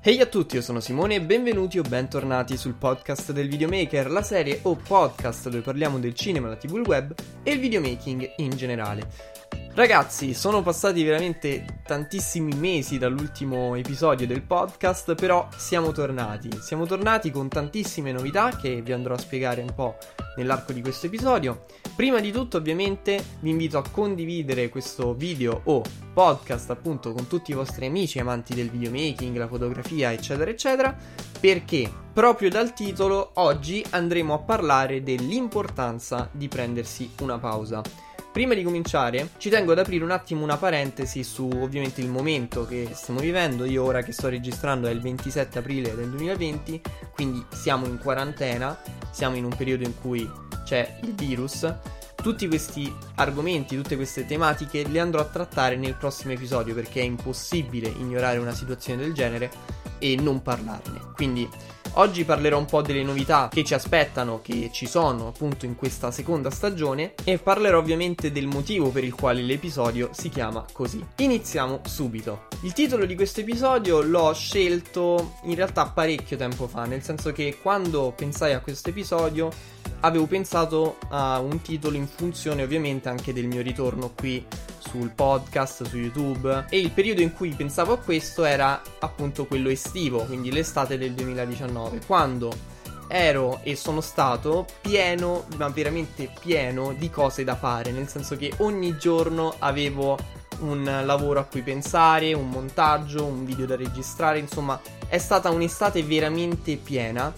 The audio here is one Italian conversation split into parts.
Ehi a tutti, io sono Simone e benvenuti o bentornati sul podcast del videomaker, la serie o podcast dove parliamo del cinema, la tv, il web e il videomaking in generale. Ragazzi, sono passati veramente tantissimi mesi dall'ultimo episodio del podcast, però siamo tornati. Siamo tornati con tantissime novità che vi andrò a spiegare un po' nell'arco di questo episodio. Prima di tutto, ovviamente, vi invito a condividere questo video o podcast appunto con tutti i vostri amici amanti del videomaking, la fotografia, eccetera, eccetera, perché proprio dal titolo oggi andremo a parlare dell'importanza di prendersi una pausa. Prima di cominciare, ci tengo ad aprire un attimo una parentesi su ovviamente il momento che stiamo vivendo. Io ora che sto registrando è il 27 aprile del 2020, quindi siamo in quarantena, siamo in un periodo in cui c'è il virus. Tutti questi argomenti, tutte queste tematiche le andrò a trattare nel prossimo episodio perché è impossibile ignorare una situazione del genere e non parlarne. Quindi Oggi parlerò un po' delle novità che ci aspettano, che ci sono appunto in questa seconda stagione e parlerò ovviamente del motivo per il quale l'episodio si chiama così. Iniziamo subito. Il titolo di questo episodio l'ho scelto in realtà parecchio tempo fa, nel senso che quando pensai a questo episodio avevo pensato a un titolo in funzione ovviamente anche del mio ritorno qui sul podcast, su YouTube. E il periodo in cui pensavo a questo era appunto quello estivo, quindi l'estate del 2019, quando ero e sono stato pieno, ma veramente pieno di cose da fare, nel senso che ogni giorno avevo un lavoro a cui pensare, un montaggio, un video da registrare, insomma è stata un'estate veramente piena.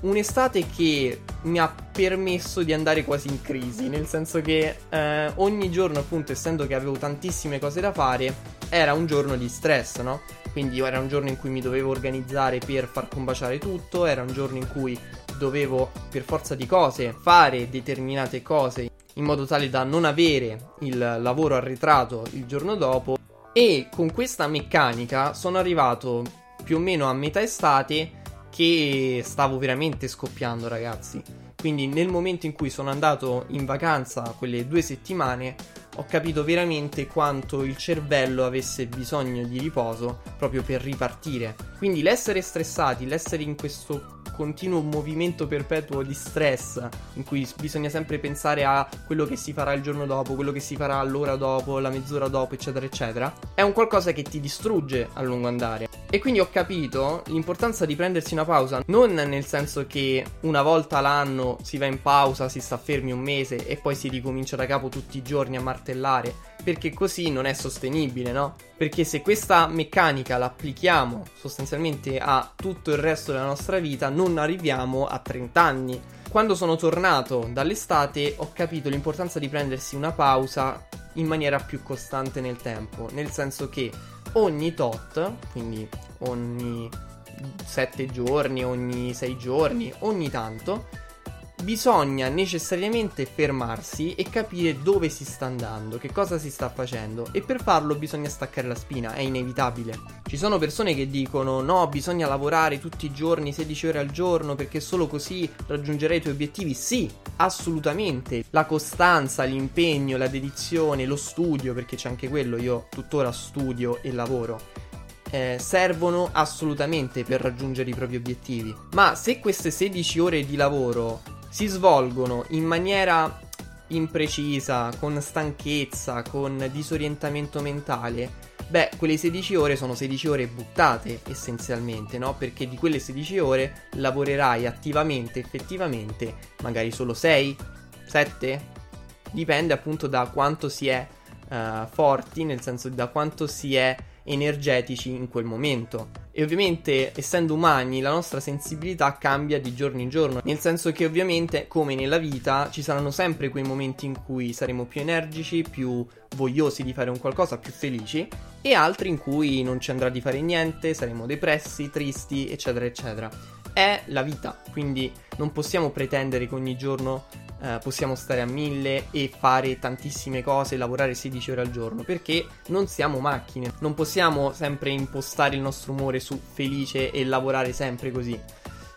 Un'estate che mi ha permesso di andare quasi in crisi, nel senso che eh, ogni giorno, appunto, essendo che avevo tantissime cose da fare, era un giorno di stress, no? Quindi era un giorno in cui mi dovevo organizzare per far combaciare tutto, era un giorno in cui dovevo per forza di cose fare determinate cose in modo tale da non avere il lavoro arretrato il giorno dopo e con questa meccanica sono arrivato più o meno a metà estate che stavo veramente scoppiando, ragazzi. Quindi nel momento in cui sono andato in vacanza quelle due settimane, ho capito veramente quanto il cervello avesse bisogno di riposo proprio per ripartire. Quindi l'essere stressati, l'essere in questo continuo movimento perpetuo di stress in cui bisogna sempre pensare a quello che si farà il giorno dopo, quello che si farà l'ora dopo, la mezz'ora dopo, eccetera, eccetera, è un qualcosa che ti distrugge a lungo andare. E quindi ho capito l'importanza di prendersi una pausa, non nel senso che una volta l'anno si va in pausa, si sta fermi un mese e poi si ricomincia da capo tutti i giorni a martellare, perché così non è sostenibile, no? Perché se questa meccanica l'applichiamo sostanzialmente a tutto il resto della nostra vita, non arriviamo a 30 anni. Quando sono tornato dall'estate ho capito l'importanza di prendersi una pausa in maniera più costante nel tempo, nel senso che ogni tot, quindi ogni 7 giorni, ogni 6 giorni, ogni tanto, bisogna necessariamente fermarsi e capire dove si sta andando, che cosa si sta facendo e per farlo bisogna staccare la spina, è inevitabile. Ci sono persone che dicono no, bisogna lavorare tutti i giorni 16 ore al giorno perché solo così raggiungerai i tuoi obiettivi. Sì, assolutamente. La costanza, l'impegno, la dedizione, lo studio, perché c'è anche quello, io tuttora studio e lavoro. Eh, servono assolutamente per raggiungere i propri obiettivi. Ma se queste 16 ore di lavoro si svolgono in maniera imprecisa, con stanchezza, con disorientamento mentale, beh, quelle 16 ore sono 16 ore buttate essenzialmente, no? Perché di quelle 16 ore lavorerai attivamente, effettivamente, magari solo 6, 7, dipende appunto da quanto si è uh, forti, nel senso da quanto si è energetici in quel momento. E ovviamente, essendo umani, la nostra sensibilità cambia di giorno in giorno, nel senso che ovviamente, come nella vita, ci saranno sempre quei momenti in cui saremo più energici, più vogliosi di fare un qualcosa, più felici, e altri in cui non ci andrà di fare niente, saremo depressi, tristi, eccetera, eccetera. È la vita, quindi non possiamo pretendere che ogni giorno eh, possiamo stare a mille e fare tantissime cose, lavorare 16 ore al giorno, perché non siamo macchine, non possiamo sempre impostare il nostro umore su felice e lavorare sempre così.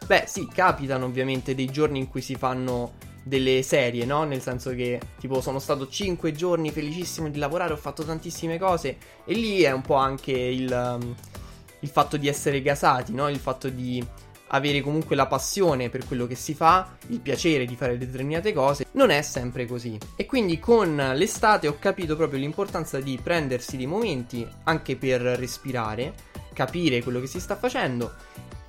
Beh, sì, capitano ovviamente dei giorni in cui si fanno delle serie, no? Nel senso che, tipo, sono stato 5 giorni felicissimo di lavorare, ho fatto tantissime cose, e lì è un po' anche il, um, il fatto di essere gasati, no? Il fatto di avere comunque la passione per quello che si fa, il piacere di fare determinate cose, non è sempre così. E quindi con l'estate ho capito proprio l'importanza di prendersi dei momenti anche per respirare, capire quello che si sta facendo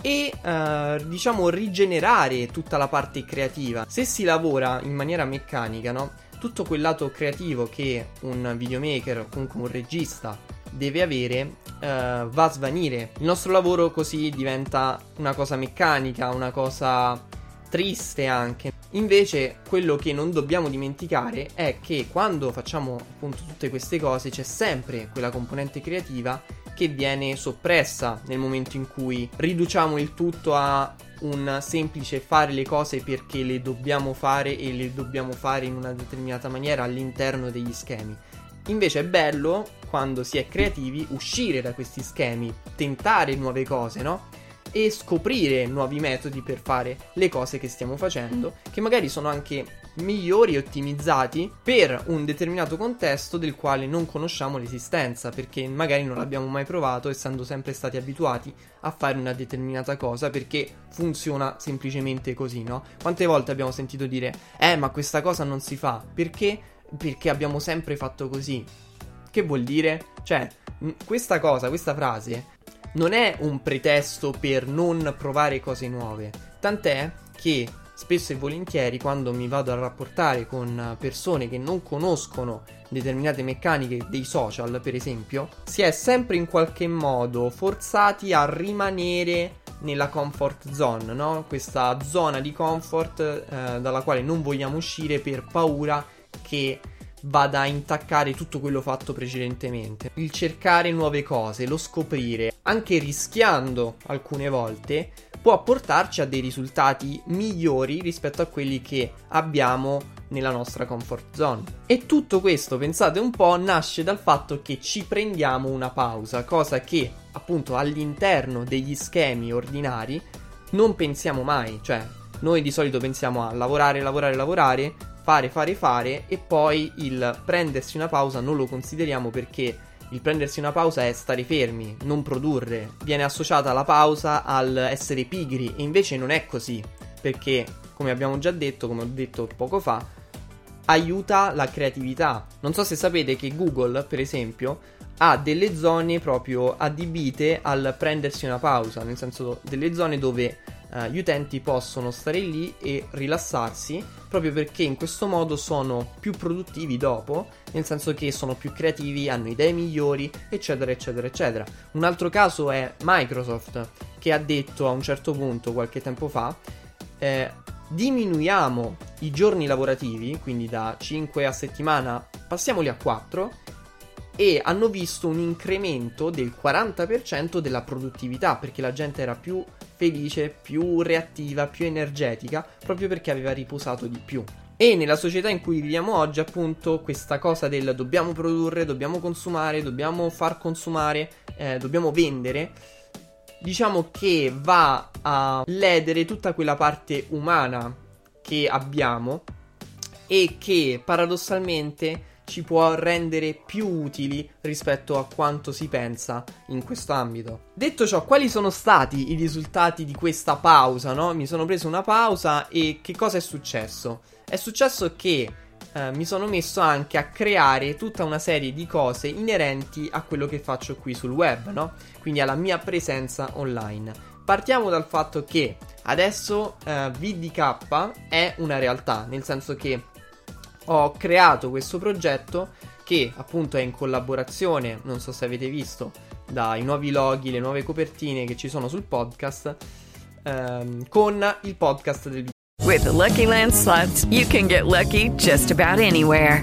e uh, diciamo rigenerare tutta la parte creativa. Se si lavora in maniera meccanica, no? Tutto quel lato creativo che un videomaker comunque un regista deve avere uh, va a svanire. Il nostro lavoro così diventa una cosa meccanica, una cosa triste anche. Invece quello che non dobbiamo dimenticare è che quando facciamo appunto tutte queste cose c'è sempre quella componente creativa che viene soppressa nel momento in cui riduciamo il tutto a un semplice fare le cose perché le dobbiamo fare e le dobbiamo fare in una determinata maniera all'interno degli schemi. Invece è bello, quando si è creativi, uscire da questi schemi, tentare nuove cose, no? E scoprire nuovi metodi per fare le cose che stiamo facendo, che magari sono anche migliori e ottimizzati per un determinato contesto del quale non conosciamo l'esistenza, perché magari non l'abbiamo mai provato, essendo sempre stati abituati a fare una determinata cosa, perché funziona semplicemente così, no? Quante volte abbiamo sentito dire, eh, ma questa cosa non si fa, perché? Perché abbiamo sempre fatto così. Che vuol dire? Cioè, questa cosa, questa frase, non è un pretesto per non provare cose nuove. Tant'è che spesso e volentieri quando mi vado a rapportare con persone che non conoscono determinate meccaniche dei social, per esempio, si è sempre in qualche modo forzati a rimanere nella comfort zone, no? Questa zona di comfort eh, dalla quale non vogliamo uscire per paura che vada a intaccare tutto quello fatto precedentemente. Il cercare nuove cose, lo scoprire, anche rischiando alcune volte, può portarci a dei risultati migliori rispetto a quelli che abbiamo nella nostra comfort zone. E tutto questo, pensate un po', nasce dal fatto che ci prendiamo una pausa, cosa che appunto all'interno degli schemi ordinari non pensiamo mai, cioè noi di solito pensiamo a lavorare, lavorare, lavorare, fare, fare, fare e poi il prendersi una pausa non lo consideriamo perché il prendersi una pausa è stare fermi, non produrre. Viene associata la pausa al essere pigri e invece non è così, perché come abbiamo già detto, come ho detto poco fa, aiuta la creatività. Non so se sapete che Google, per esempio, ha delle zone proprio adibite al prendersi una pausa, nel senso delle zone dove uh, gli utenti possono stare lì e rilassarsi proprio perché in questo modo sono più produttivi dopo, nel senso che sono più creativi, hanno idee migliori, eccetera, eccetera, eccetera. Un altro caso è Microsoft che ha detto a un certo punto, qualche tempo fa, eh, diminuiamo i giorni lavorativi, quindi da 5 a settimana passiamoli a 4 e hanno visto un incremento del 40% della produttività perché la gente era più felice, più reattiva, più energetica proprio perché aveva riposato di più. E nella società in cui viviamo oggi, appunto, questa cosa del dobbiamo produrre, dobbiamo consumare, dobbiamo far consumare, eh, dobbiamo vendere, diciamo che va a ledere tutta quella parte umana che abbiamo e che paradossalmente ci può rendere più utili rispetto a quanto si pensa in questo ambito. Detto ciò, quali sono stati i risultati di questa pausa, no? Mi sono preso una pausa e che cosa è successo? È successo che eh, mi sono messo anche a creare tutta una serie di cose inerenti a quello che faccio qui sul web, no? Quindi alla mia presenza online. Partiamo dal fatto che adesso eh, VDK è una realtà, nel senso che ho creato questo progetto che appunto è in collaborazione, non so se avete visto, dai nuovi loghi, le nuove copertine che ci sono sul podcast, ehm, con il podcast del video. With the Lucky Land slots, you can get lucky just about anywhere.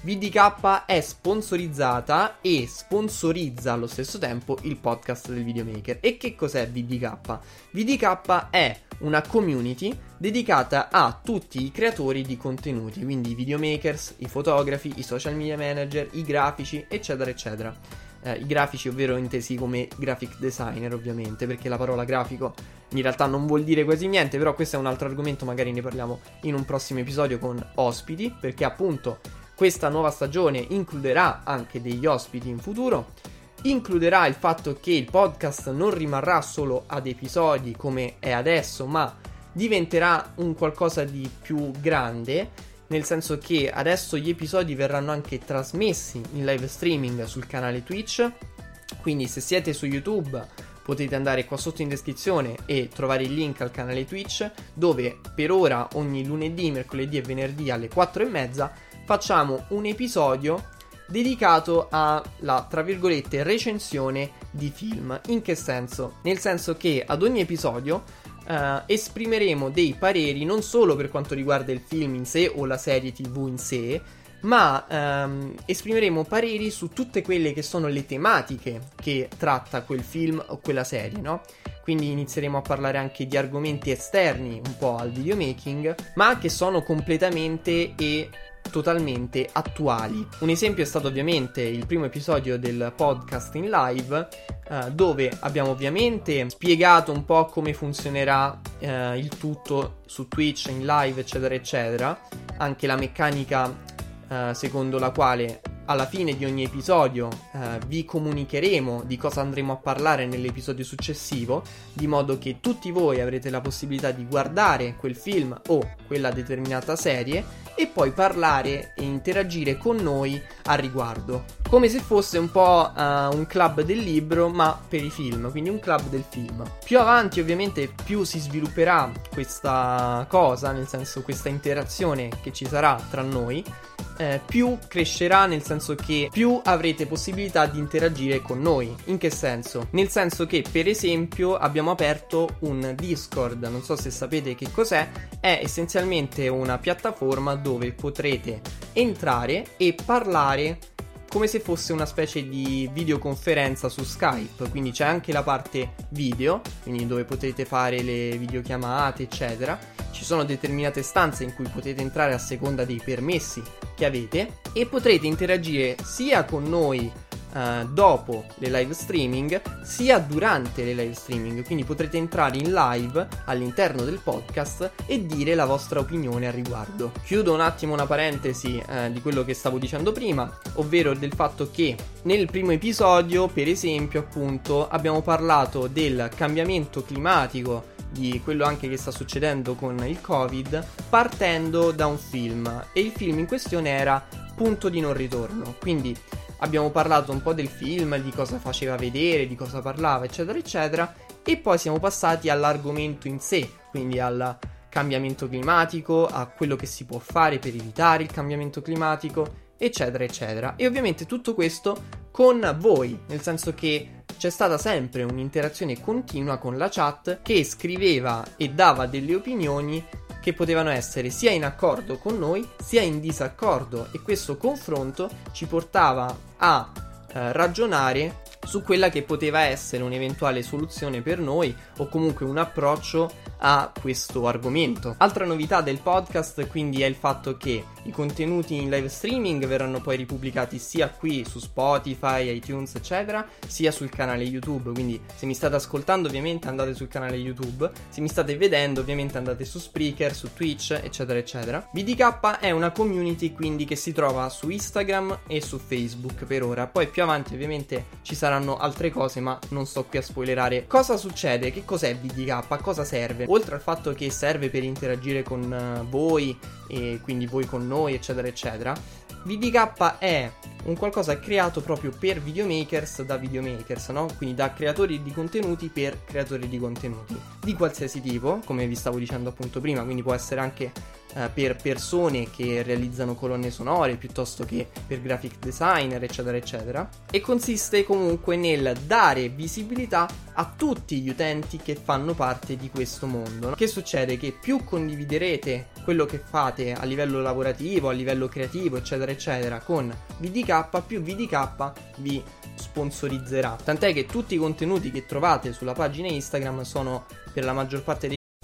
VDK è sponsorizzata e sponsorizza allo stesso tempo il podcast del videomaker. E che cos'è VDK? VDK è una community dedicata a tutti i creatori di contenuti, quindi i videomakers, i fotografi, i social media manager, i grafici, eccetera, eccetera. Eh, I grafici, ovvero intesi come graphic designer, ovviamente, perché la parola grafico in realtà non vuol dire quasi niente, però questo è un altro argomento, magari ne parliamo in un prossimo episodio con ospiti, perché appunto questa nuova stagione includerà anche degli ospiti in futuro. Includerà il fatto che il podcast non rimarrà solo ad episodi come è adesso, ma diventerà un qualcosa di più grande, nel senso che adesso gli episodi verranno anche trasmessi in live streaming sul canale Twitch. Quindi se siete su YouTube potete andare qua sotto in descrizione e trovare il link al canale Twitch dove per ora ogni lunedì, mercoledì e venerdì alle 4 e mezza facciamo un episodio dedicato alla, tra virgolette, recensione di film. In che senso? Nel senso che ad ogni episodio eh, esprimeremo dei pareri non solo per quanto riguarda il film in sé o la serie tv in sé, ma ehm, esprimeremo pareri su tutte quelle che sono le tematiche che tratta quel film o quella serie, no? Quindi inizieremo a parlare anche di argomenti esterni un po' al videomaking, ma che sono completamente e totalmente attuali. Un esempio è stato ovviamente il primo episodio del podcast in live, eh, dove abbiamo ovviamente spiegato un po' come funzionerà eh, il tutto su Twitch, in live, eccetera, eccetera. Anche la meccanica eh, secondo la quale alla fine di ogni episodio eh, vi comunicheremo di cosa andremo a parlare nell'episodio successivo, di modo che tutti voi avrete la possibilità di guardare quel film o quella determinata serie e poi parlare e interagire con noi a riguardo. Come se fosse un po' uh, un club del libro, ma per i film, quindi un club del film. Più avanti, ovviamente, più si svilupperà questa cosa, nel senso questa interazione che ci sarà tra noi. Eh, più crescerà nel senso che più avrete possibilità di interagire con noi. In che senso? Nel senso che, per esempio, abbiamo aperto un Discord, non so se sapete che cos'è, è essenzialmente una piattaforma dove potrete entrare e parlare come se fosse una specie di videoconferenza su Skype, quindi c'è anche la parte video, quindi dove potete fare le videochiamate, eccetera. Ci sono determinate stanze in cui potete entrare a seconda dei permessi che avete e potrete interagire sia con noi uh, dopo le live streaming sia durante le live streaming. Quindi potrete entrare in live all'interno del podcast e dire la vostra opinione al riguardo. Chiudo un attimo una parentesi uh, di quello che stavo dicendo prima ovvero del fatto che nel primo episodio per esempio appunto abbiamo parlato del cambiamento climatico di quello anche che sta succedendo con il covid partendo da un film. E il film in questione era punto di non ritorno. Quindi abbiamo parlato un po' del film, di cosa faceva vedere, di cosa parlava, eccetera, eccetera, e poi siamo passati all'argomento in sé, quindi al cambiamento climatico, a quello che si può fare per evitare il cambiamento climatico, eccetera, eccetera. E ovviamente tutto questo con voi, nel senso che c'è stata sempre un'interazione continua con la chat che scriveva e dava delle opinioni che potevano essere sia in accordo con noi sia in disaccordo e questo confronto ci portava a eh, ragionare su quella che poteva essere un'eventuale soluzione per noi o comunque un approccio a questo argomento. Altra novità del podcast quindi è il fatto che i contenuti in live streaming verranno poi ripubblicati sia qui su Spotify, iTunes, eccetera, sia sul canale YouTube. Quindi se mi state ascoltando ovviamente andate sul canale YouTube, se mi state vedendo ovviamente andate su Spreaker, su Twitch, eccetera, eccetera. VDK è una community quindi che si trova su Instagram e su Facebook per ora. Poi più avanti ovviamente ci saranno altre cose, ma non sto qui a spoilerare. Cosa succede? Che cos'è VDK? A cosa serve? Oltre al fatto che serve per interagire con uh, voi e quindi voi con noi, eccetera, eccetera. VDK è un qualcosa creato proprio per videomakers da videomakers, no? Quindi da creatori di contenuti per creatori di contenuti di qualsiasi tipo, come vi stavo dicendo appunto prima, quindi può essere anche eh, per persone che realizzano colonne sonore piuttosto che per graphic designer, eccetera, eccetera. E consiste comunque nel dare visibilità a tutti gli utenti che fanno parte di questo mondo. Che succede? Che più condividerete quello che fate a livello lavorativo, a livello creativo, eccetera, eccetera, con VDK, più VDK vi sponsorizzerà. Tant'è che tutti i contenuti che trovate sulla pagina Instagram sono per la maggior parte dei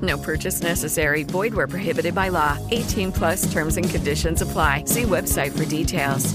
No purchase necessary. Void where prohibited by law. 18 plus terms and conditions apply. See website for details.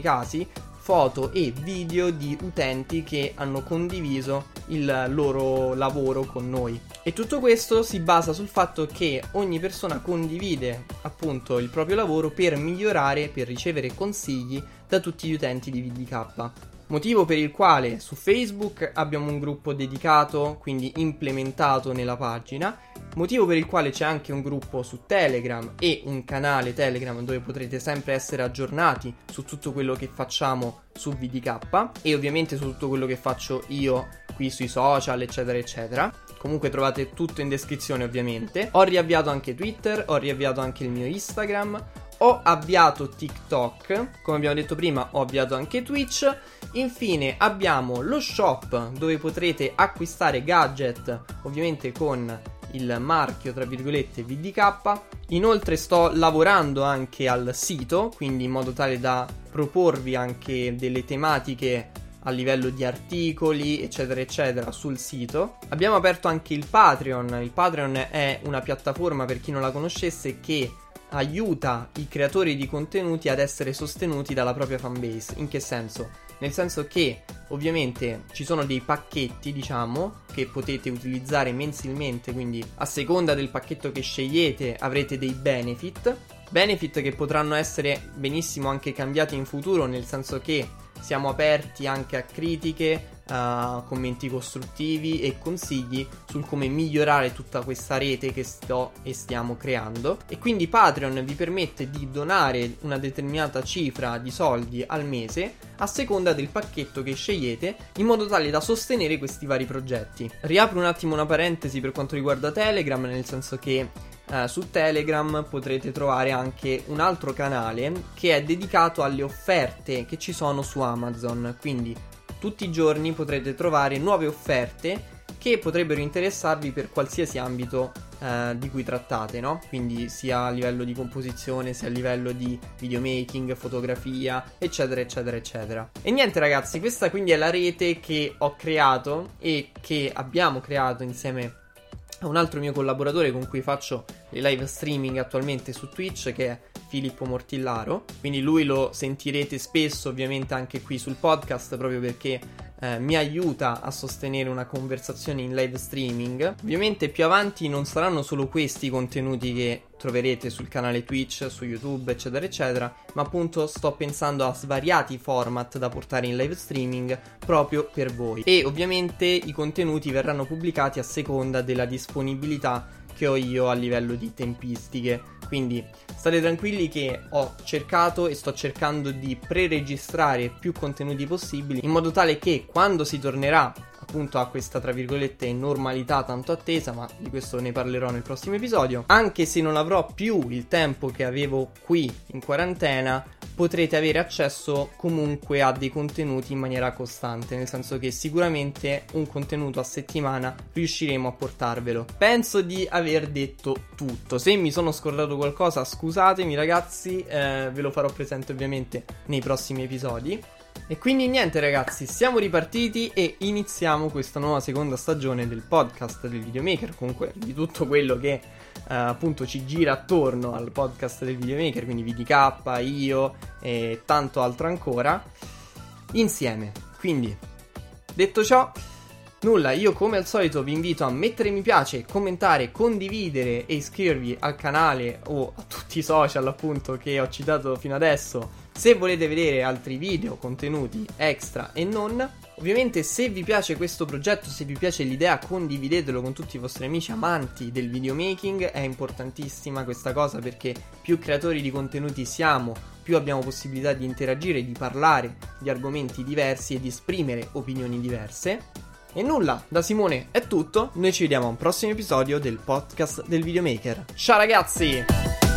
casi foto e video di utenti che hanno condiviso il loro lavoro con noi. E tutto questo si basa sul fatto che ogni persona condivide appunto il proprio lavoro per migliorare, per ricevere consigli da tutti gli utenti di VDK. Motivo per il quale su Facebook abbiamo un gruppo dedicato, quindi implementato nella pagina. Motivo per il quale c'è anche un gruppo su Telegram e un canale Telegram dove potrete sempre essere aggiornati su tutto quello che facciamo su VDK e ovviamente su tutto quello che faccio io qui sui social, eccetera, eccetera. Comunque trovate tutto in descrizione ovviamente. Ho riavviato anche Twitter, ho riavviato anche il mio Instagram, ho avviato TikTok, come abbiamo detto prima ho avviato anche Twitch, infine abbiamo lo shop dove potrete acquistare gadget ovviamente con il marchio tra virgolette VDK, inoltre sto lavorando anche al sito, quindi in modo tale da proporvi anche delle tematiche a livello di articoli, eccetera, eccetera, sul sito. Abbiamo aperto anche il Patreon. Il Patreon è una piattaforma per chi non la conoscesse che aiuta i creatori di contenuti ad essere sostenuti dalla propria fanbase. In che senso? Nel senso che ovviamente ci sono dei pacchetti, diciamo, che potete utilizzare mensilmente, quindi a seconda del pacchetto che scegliete avrete dei benefit. Benefit che potranno essere benissimo anche cambiati in futuro, nel senso che siamo aperti anche a critiche, uh, commenti costruttivi e consigli sul come migliorare tutta questa rete che sto e stiamo creando. E quindi Patreon vi permette di donare una determinata cifra di soldi al mese a seconda del pacchetto che scegliete in modo tale da sostenere questi vari progetti. Riapro un attimo una parentesi per quanto riguarda Telegram, nel senso che Uh, su Telegram potrete trovare anche un altro canale che è dedicato alle offerte che ci sono su Amazon. Quindi tutti i giorni potrete trovare nuove offerte che potrebbero interessarvi per qualsiasi ambito eh, di cui trattate, no? Quindi sia a livello di composizione, sia a livello di videomaking, fotografia, eccetera, eccetera, eccetera. E niente ragazzi, questa quindi è la rete che ho creato e che abbiamo creato insieme un altro mio collaboratore con cui faccio le live streaming attualmente su Twitch che è Filippo Mortillaro. Quindi lui lo sentirete spesso ovviamente anche qui sul podcast proprio perché eh, mi aiuta a sostenere una conversazione in live streaming. Ovviamente più avanti non saranno solo questi i contenuti che troverete sul canale Twitch, su YouTube, eccetera, eccetera, ma appunto sto pensando a svariati format da portare in live streaming proprio per voi. E ovviamente i contenuti verranno pubblicati a seconda della disponibilità che ho io a livello di tempistiche. Quindi state tranquilli che ho cercato e sto cercando di pre-registrare più contenuti possibili in modo tale che quando si tornerà appunto a questa tra virgolette normalità tanto attesa, ma di questo ne parlerò nel prossimo episodio. Anche se non avrò più il tempo che avevo qui in quarantena, potrete avere accesso comunque a dei contenuti in maniera costante, nel senso che sicuramente un contenuto a settimana riusciremo a portarvelo. Penso di aver detto tutto. Se mi sono scordato qualcosa, scusatemi ragazzi, eh, ve lo farò presente ovviamente nei prossimi episodi. E quindi niente ragazzi, siamo ripartiti e iniziamo questa nuova seconda stagione del podcast del videomaker, comunque di tutto quello che uh, appunto ci gira attorno al podcast del videomaker, quindi VDK, io e tanto altro ancora, insieme. Quindi, detto ciò, nulla, io come al solito vi invito a mettere mi piace, commentare, condividere e iscrivervi al canale o a tutti i social appunto che ho citato fino adesso se volete vedere altri video, contenuti extra e non, ovviamente se vi piace questo progetto, se vi piace l'idea, condividetelo con tutti i vostri amici amanti del videomaking, è importantissima questa cosa perché più creatori di contenuti siamo, più abbiamo possibilità di interagire, di parlare di argomenti diversi e di esprimere opinioni diverse. E nulla, da Simone è tutto, noi ci vediamo a un prossimo episodio del podcast del videomaker. Ciao ragazzi!